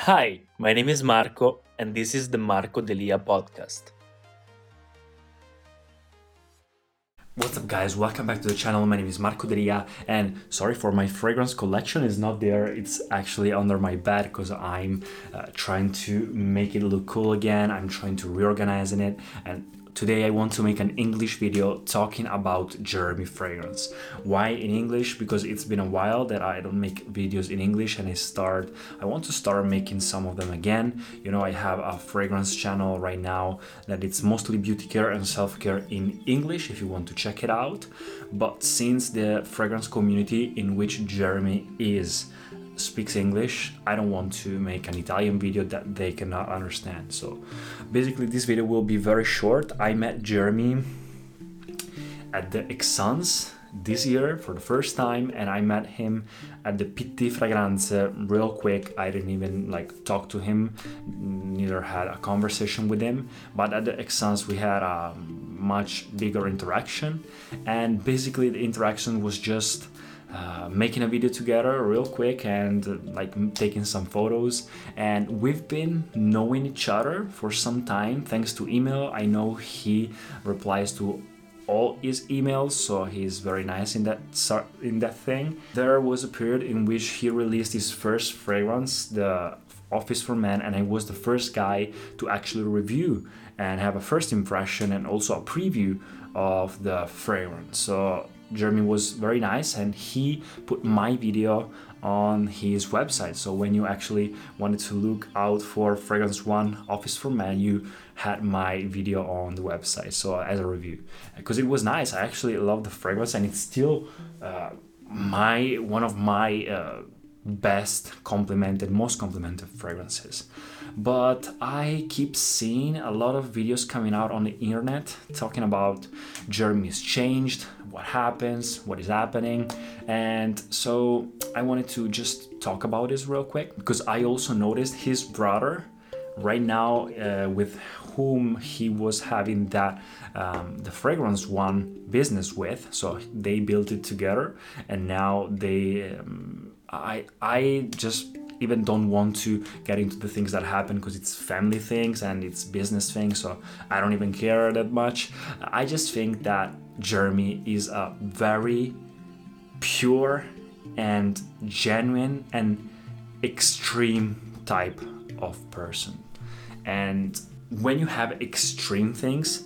Hi, my name is Marco, and this is the Marco Delia podcast. What's up, guys? Welcome back to the channel. My name is Marco Delia, and sorry for my fragrance collection is not there. It's actually under my bed because I'm uh, trying to make it look cool again. I'm trying to reorganize in it, and Today I want to make an English video talking about Jeremy Fragrance. Why in English? Because it's been a while that I don't make videos in English and I start I want to start making some of them again. You know, I have a fragrance channel right now that it's mostly beauty care and self-care in English if you want to check it out. But since the fragrance community in which Jeremy is speaks English, I don't want to make an Italian video that they cannot understand. So basically this video will be very short. I met Jeremy at the Esxence this year for the first time and I met him at the Pitti Fragranze real quick. I didn't even like talk to him, neither had a conversation with him, but at the Esxence we had a much bigger interaction and basically the interaction was just uh, making a video together real quick and uh, like taking some photos. And we've been knowing each other for some time thanks to email. I know he replies to all his emails so he's very nice in that in that thing. There was a period in which he released his first fragrance the office for men and i was the first guy to actually review and have a first impression and also a preview of the fragrance. So Jeremy was very nice and he put my video on his website. So when you actually wanted to look out for Fragrance One Office for Men, you had my video on the website. So as a review, because it was nice. I actually love the fragrance and it's still uh, my one of my uh, best complimented, most complimented fragrances. But I keep seeing a lot of videos coming out on the internet talking about Jeremy's changed, what happens, what is happening. And so I wanted to just talk about this real quick because I also noticed his brother right now uh, with whom he was having that um, the fragrance one business with so they built it together and now they um, i i just even don't want to get into the things that happen because it's family things and it's business things so i don't even care that much. I just think that jeremy is a very pure and genuine and extreme type of person. And when you have extreme things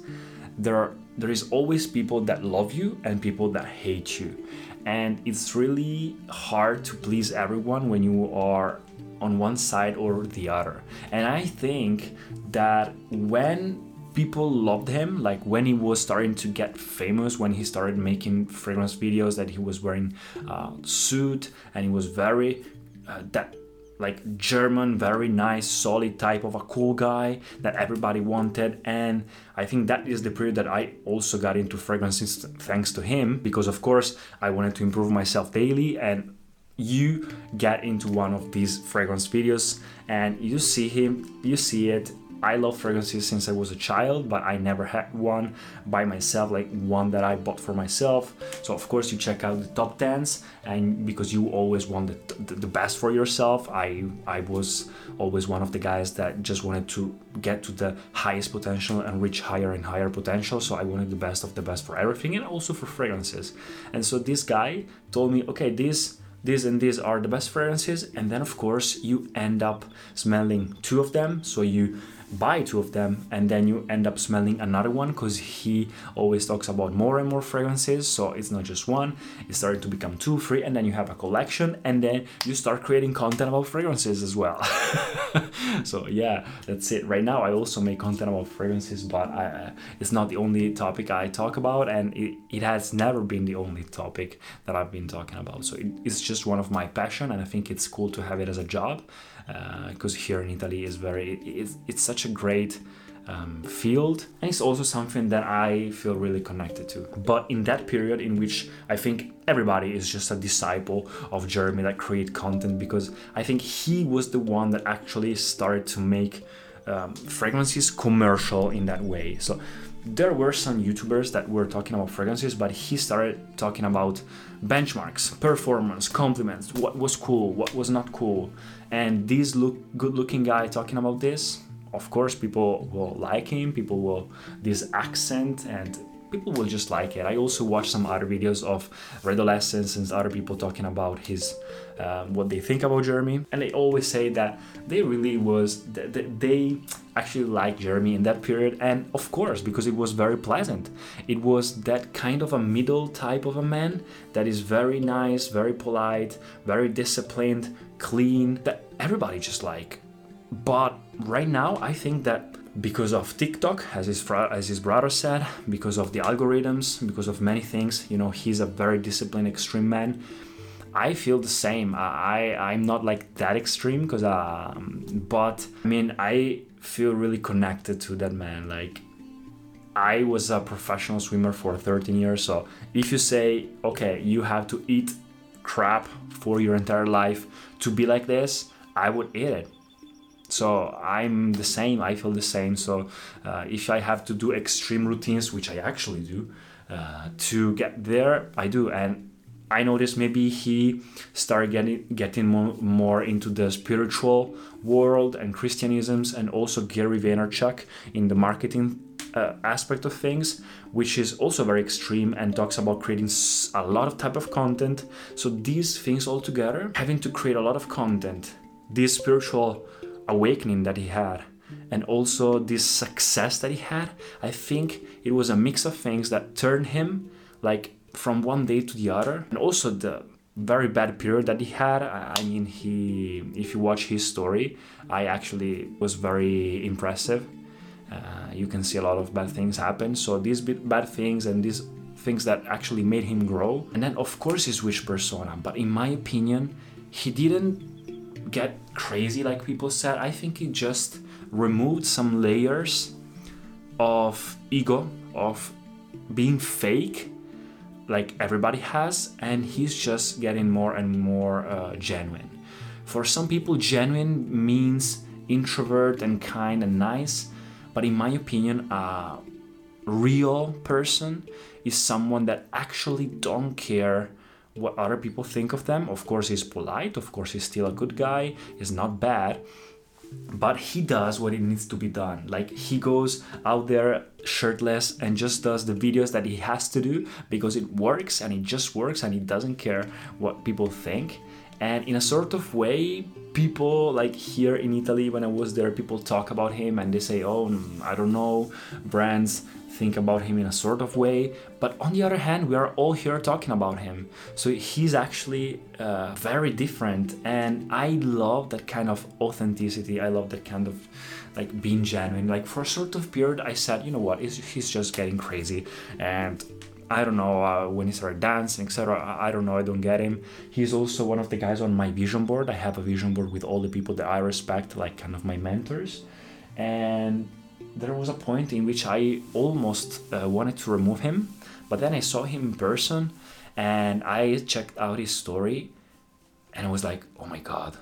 there are there is always people that love you and people that hate you. And it's really hard to please everyone when you are on one side or the other. And i think that when people loved him like when he was starting to get famous when he started making fragrance videos that he was wearing a suit and he was very uh, that like German, very nice, solid type of a cool guy that everybody wanted. And I think that is the period that I also got into fragrances thanks to him, because of course I wanted to improve myself daily and you get into one of these fragrance videos and you see him, you see it, I love fragrances since I was a child, but I never had one by myself, like one that I bought for myself. So of course you check out the top tens, and because you always want the, the, best for yourself, I I was always one of the guys that just wanted to get to the highest potential and reach higher and higher potential. So I wanted the best of the best for everything, and also for fragrances. And so this guy told me, okay, this this and these are the best fragrances and then of course you end up smelling two of them so you buy two of them and then you end up smelling another one because he always talks about more and more fragrances so it's not just one. It started to become two three and then you have a collection and then you start creating content about fragrances as well. So yeah that's it. Right now i also make content about fragrances but I, uh, it's not the only topic i talk about and it, it has never been the only topic that i've been talking about. So it, it's just one of my passion and i think it's cool to have it as a job because uh, here in Italy is very it's, it's such a great um, field and it's also something that I feel really connected to. But in that period in which I think everybody is just a disciple of Jeremy that create content because I think he was the one that actually started to make um, fragrances commercial in that way. So there were some YouTubers that were talking about fragrances, but he started talking about benchmarks, performance, compliments, what was cool, what was not cool. And this look good looking guy talking about this, of course people will like him, people will this accent and people will just like it. I also watched some other videos of adolescents and other people talking about his um, what they think about Jeremy, and they always say that they really was they actually like Jeremy in that period, and of course because it was very pleasant. It was that kind of a middle type of a man that is very nice, very polite, very disciplined, clean that everybody just like. But right now, I think that because of TikTok, as his as his brother said, because of the algorithms, because of many things. You know, he's a very disciplined, extreme man. I feel the same. I I'm not like that extreme because um, but I mean I feel really connected to that man. Like I was a professional swimmer for 13 years. So if you say okay, you have to eat crap for your entire life to be like this, I would eat it so i'm the same i feel the same. So uh, if i have to do extreme routines which i actually do uh, to get there i do. And i noticed maybe he started getting getting more, more into the spiritual world and christianisms and also gary vaynerchuk in the marketing uh, aspect of things which is also very extreme and talks about creating a lot of type of content. So these things all together having to create a lot of content this spiritual awakening that he had and also this success that he had i think it was a mix of things that turned him like from one day to the other and also the very bad period that he had. I mean he if you watch his story i actually was very impressive. Uh, you can see a lot of bad things happen. So these bad things and these things that actually made him grow. And then of course his switched persona but in my opinion he didn't get crazy like people said. I think he just removed some layers of ego, of being fake, like everybody has, and he's just getting more and more uh, genuine. For some people, genuine means introvert and kind and nice, but in my opinion, a real person is someone that actually don't care what other people think of them. Of course, he's polite, of course, he's still a good guy, he's not bad, but he does what it needs to be done. Like, he goes out there shirtless and just does the videos that he has to do because it works and it just works and he doesn't care what people think. And in a sort of way, people like here in Italy, when I was there, people talk about him and they say, Oh, I don't know, brands think about him in a sort of way. But on the other hand, we are all here talking about him. So he's actually uh, very different. And I love that kind of authenticity. I love that kind of like being genuine. Like for a sort of period, I said, you know what, he's just getting crazy. And I don't know uh, when he started dancing, etc. I don't know. I don't get him. He's also one of the guys on my vision board. I have a vision board with all the people that I respect, like kind of my mentors, and there was a point in which I almost uh, wanted to remove him, but then I saw him in person and I checked out his story and I was like, oh my god,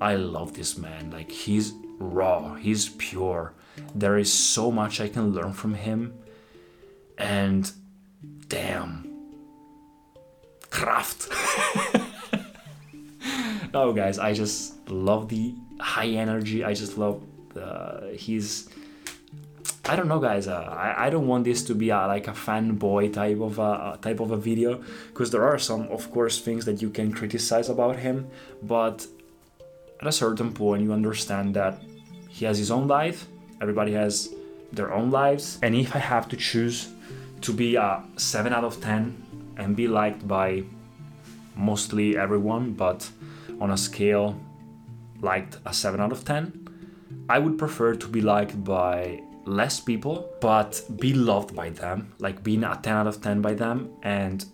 I love this man. Like, he's raw, he's pure. There is so much I can learn from him. And damn, Kraft. oh, guys, I just love the high energy. I just love uh, he's I don't know, guys. Uh, I, I don't want this to be a, like a fanboy type of a type of a video because there are some, of course, things that you can criticize about him. But at a certain point, you understand that he has his own life. Everybody has their own lives, and if I have to choose to be a seven out of ten and be liked by mostly everyone, but on a scale liked a seven out of ten I would prefer to be liked by less people, but be loved by them, like being a 10 out of 10 by them, and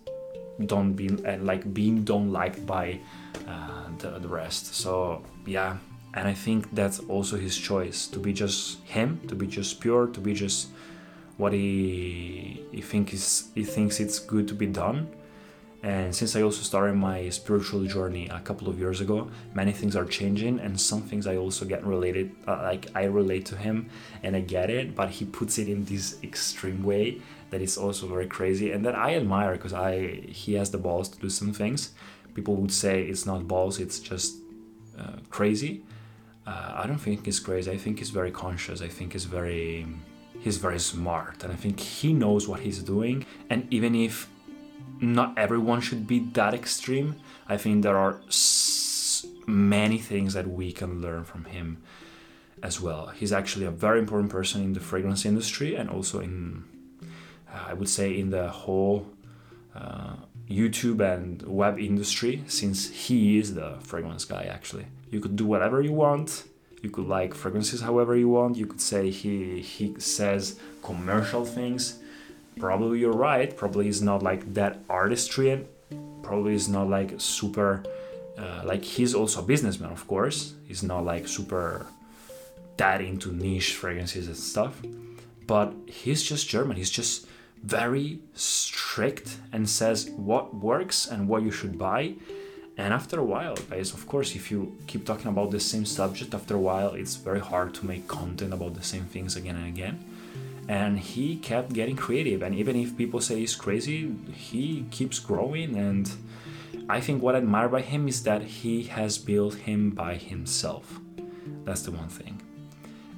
don't be uh, like being don't liked by uh, the, the rest. So yeah, and I think that's also his choice to be just him, to be just pure, to be just what he he thinks he thinks it's good to be done, And since I also started my spiritual journey a couple of years ago, many things are changing, and some things I also get related, uh, like I relate to him and I get it, but he puts it in this extreme way that is also very crazy and that I admire because I he has the balls to do some things. People would say it's not balls, it's just uh, crazy. Uh, I don't think he's crazy. I think he's very conscious. I think he's very he's very smart, and I think he knows what he's doing. And even if not everyone should be that extreme. I think there are s- many things that we can learn from him as well. He's actually a very important person in the fragrance industry and also in, uh, I would say, in the whole uh, YouTube and web industry, since he is the fragrance guy actually. You could do whatever you want. You could like fragrances however you want. You could say he he says commercial things. Probably you're right. Probably is not like that artistry. And probably is not like super uh, like he's also a businessman of course. He's not like super that into niche fragrances and stuff. But he's just german. He's just very strict and says what works and what you should buy and after a while guys of course if you keep talking about the same subject after a while it's very hard to make content about the same things again and again. And he kept getting creative. And even if people say he's crazy he keeps growing. And i think what i admire by him is that he has built him by himself. That's the one thing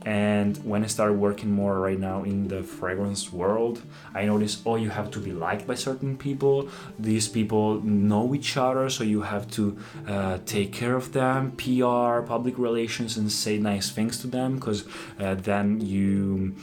and when i started working more right now in the fragrance world i noticed oh you have to be liked by certain people. These people know each other so you have to uh, take care of them pr public relations and say nice things to them because uh, then you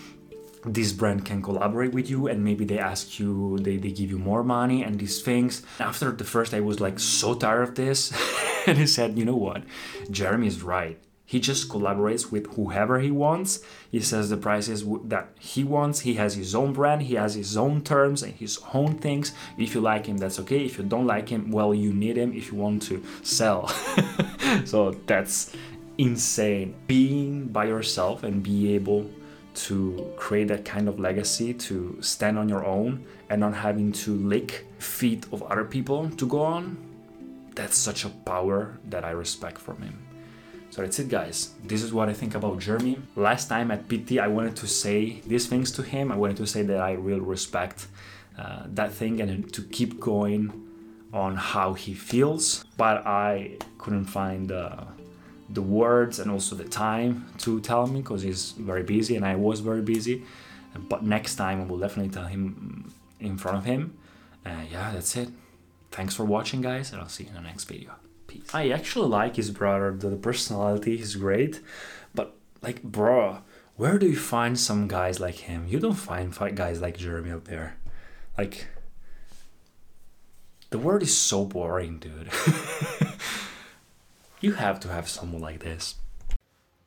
this brand can collaborate with you and maybe they ask you they, they give you more money and these things. After the first i was like so tired of this and i said you know what? Jeremy is right he just collaborates with whoever he wants. He says the prices that he wants. He has his own brand. He has his own terms and his own things. If you like him that's okay. If you don't like him well you need him if you want to sell. So that's insane. Being by yourself and be able to create that kind of legacy, to stand on your own and not having to lick feet of other people to go on, that's such a power that I respect from him. So that's it, guys. This is what I think about Jeremy. Last time at Pitti, I wanted to say these things to him. I wanted to say that I really respect uh, that thing and to keep going on how he feels, but I couldn't find. Uh, the words and also the time to tell me because he's very busy and I was very busy. But next time I will definitely tell him in front of him. Uh, yeah, that's it. Thanks for watching, guys, and I'll see you in the next video. Peace. I actually like his brother. The personality is great, but like, bro, where do you find some guys like him? You don't find guys like Jeremy out there. Like, the world is so boring, dude. You have to have someone like this.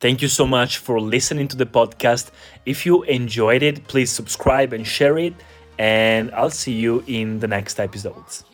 Thank you so much for listening to the podcast. If you enjoyed it, please subscribe and share it. And I'll see you in the next episodes.